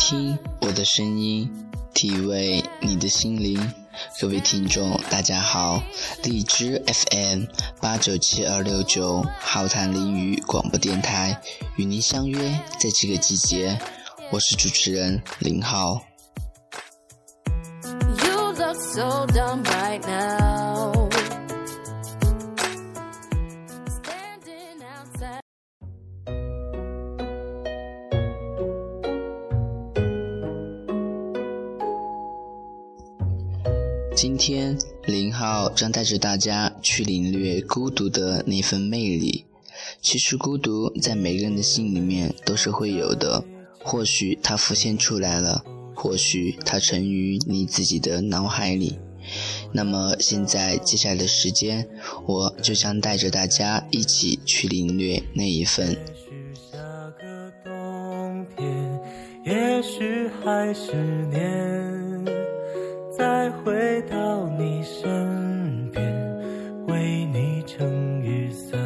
听我的声音，体味你的心灵。各位听众，大家好！荔枝 FM 八九七二六九浩谈林语广播电台与您相约在这个季节，我是主持人林浩。You look so dumb right now. 今天林浩将带着大家去领略孤独的那份魅力。其实孤独在每个人的心里面都是会有的，或许它浮现出来了，或许它沉于你自己的脑海里。那么现在接下来的时间，我就将带着大家一起去领略那一份。也许还是年。再回到身边，为你撑雨伞。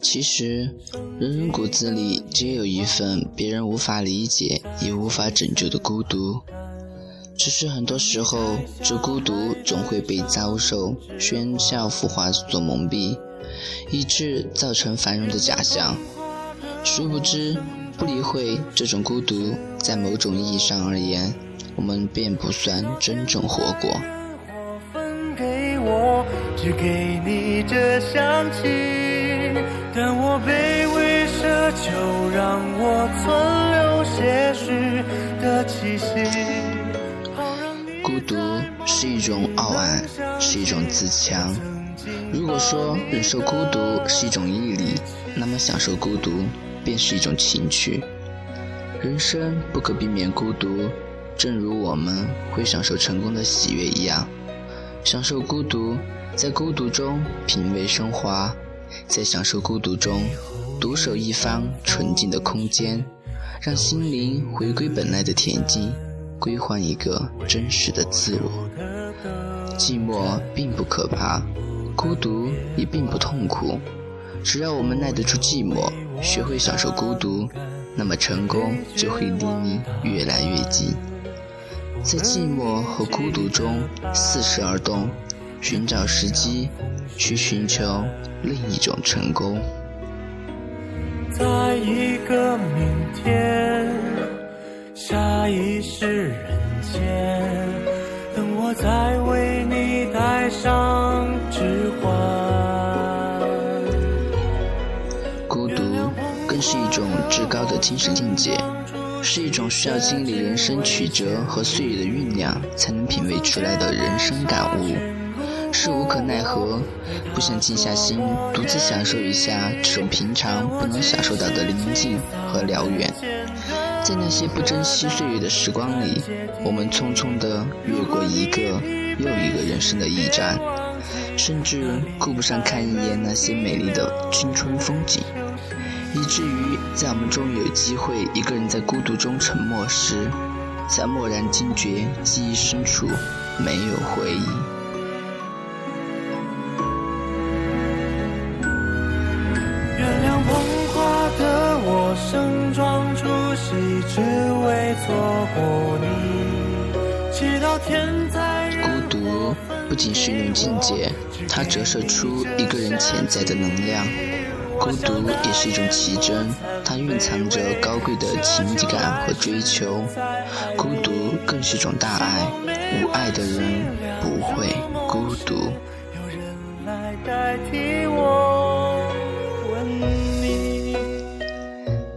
其实，人人骨子里皆有一份别人无法理解也无法拯救的孤独，只是很多时候，这孤独总会被遭受喧嚣浮华所蒙蔽，以致造成繁荣的假象。殊不知，不理会这种孤独，在某种意义上而言。我们便不算真正活过。孤独是一种傲岸，是一种自强。如果说忍受孤独是一种毅力，那么享受孤独便是一种情趣。人生不可避免孤独。正如我们会享受成功的喜悦一样，享受孤独，在孤独中品味升华，在享受孤独中独守一方纯净的空间，让心灵回归本来的恬静，归还一个真实的自我。寂寞并不可怕，孤独也并不痛苦，只要我们耐得住寂寞，学会享受孤独，那么成功就会离你越来越近。在寂寞和孤独中四时而动，寻找时机，去寻求另一种成功。在一个明天，下一世人间，等我再为你戴上指环。孤独更是一种至高的精神境界。是一种需要经历人生曲折和岁月的酝酿才能品味出来的人生感悟，是无可奈何，不想静下心独自享受一下这种平常不能享受到的宁静和辽远。在那些不珍惜岁月的时光里，我们匆匆地越过一个又一个人生的驿站，甚至顾不上看一眼那些美丽的青春风景。以至于在我们终于有机会一个人在孤独中沉默时，才蓦然惊觉记忆深处没有回忆。原谅捧花的我盛装出席，只为错过你。天在孤独不仅是一种境界，它折射出一个人潜在的能量。孤独也是一种奇珍，它蕴藏着高贵的情感和追求。孤独更是一种大爱，无爱的人不会孤独。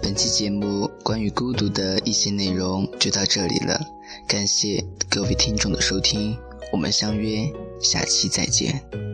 本期节目关于孤独的一些内容就到这里了，感谢各位听众的收听，我们相约下期再见。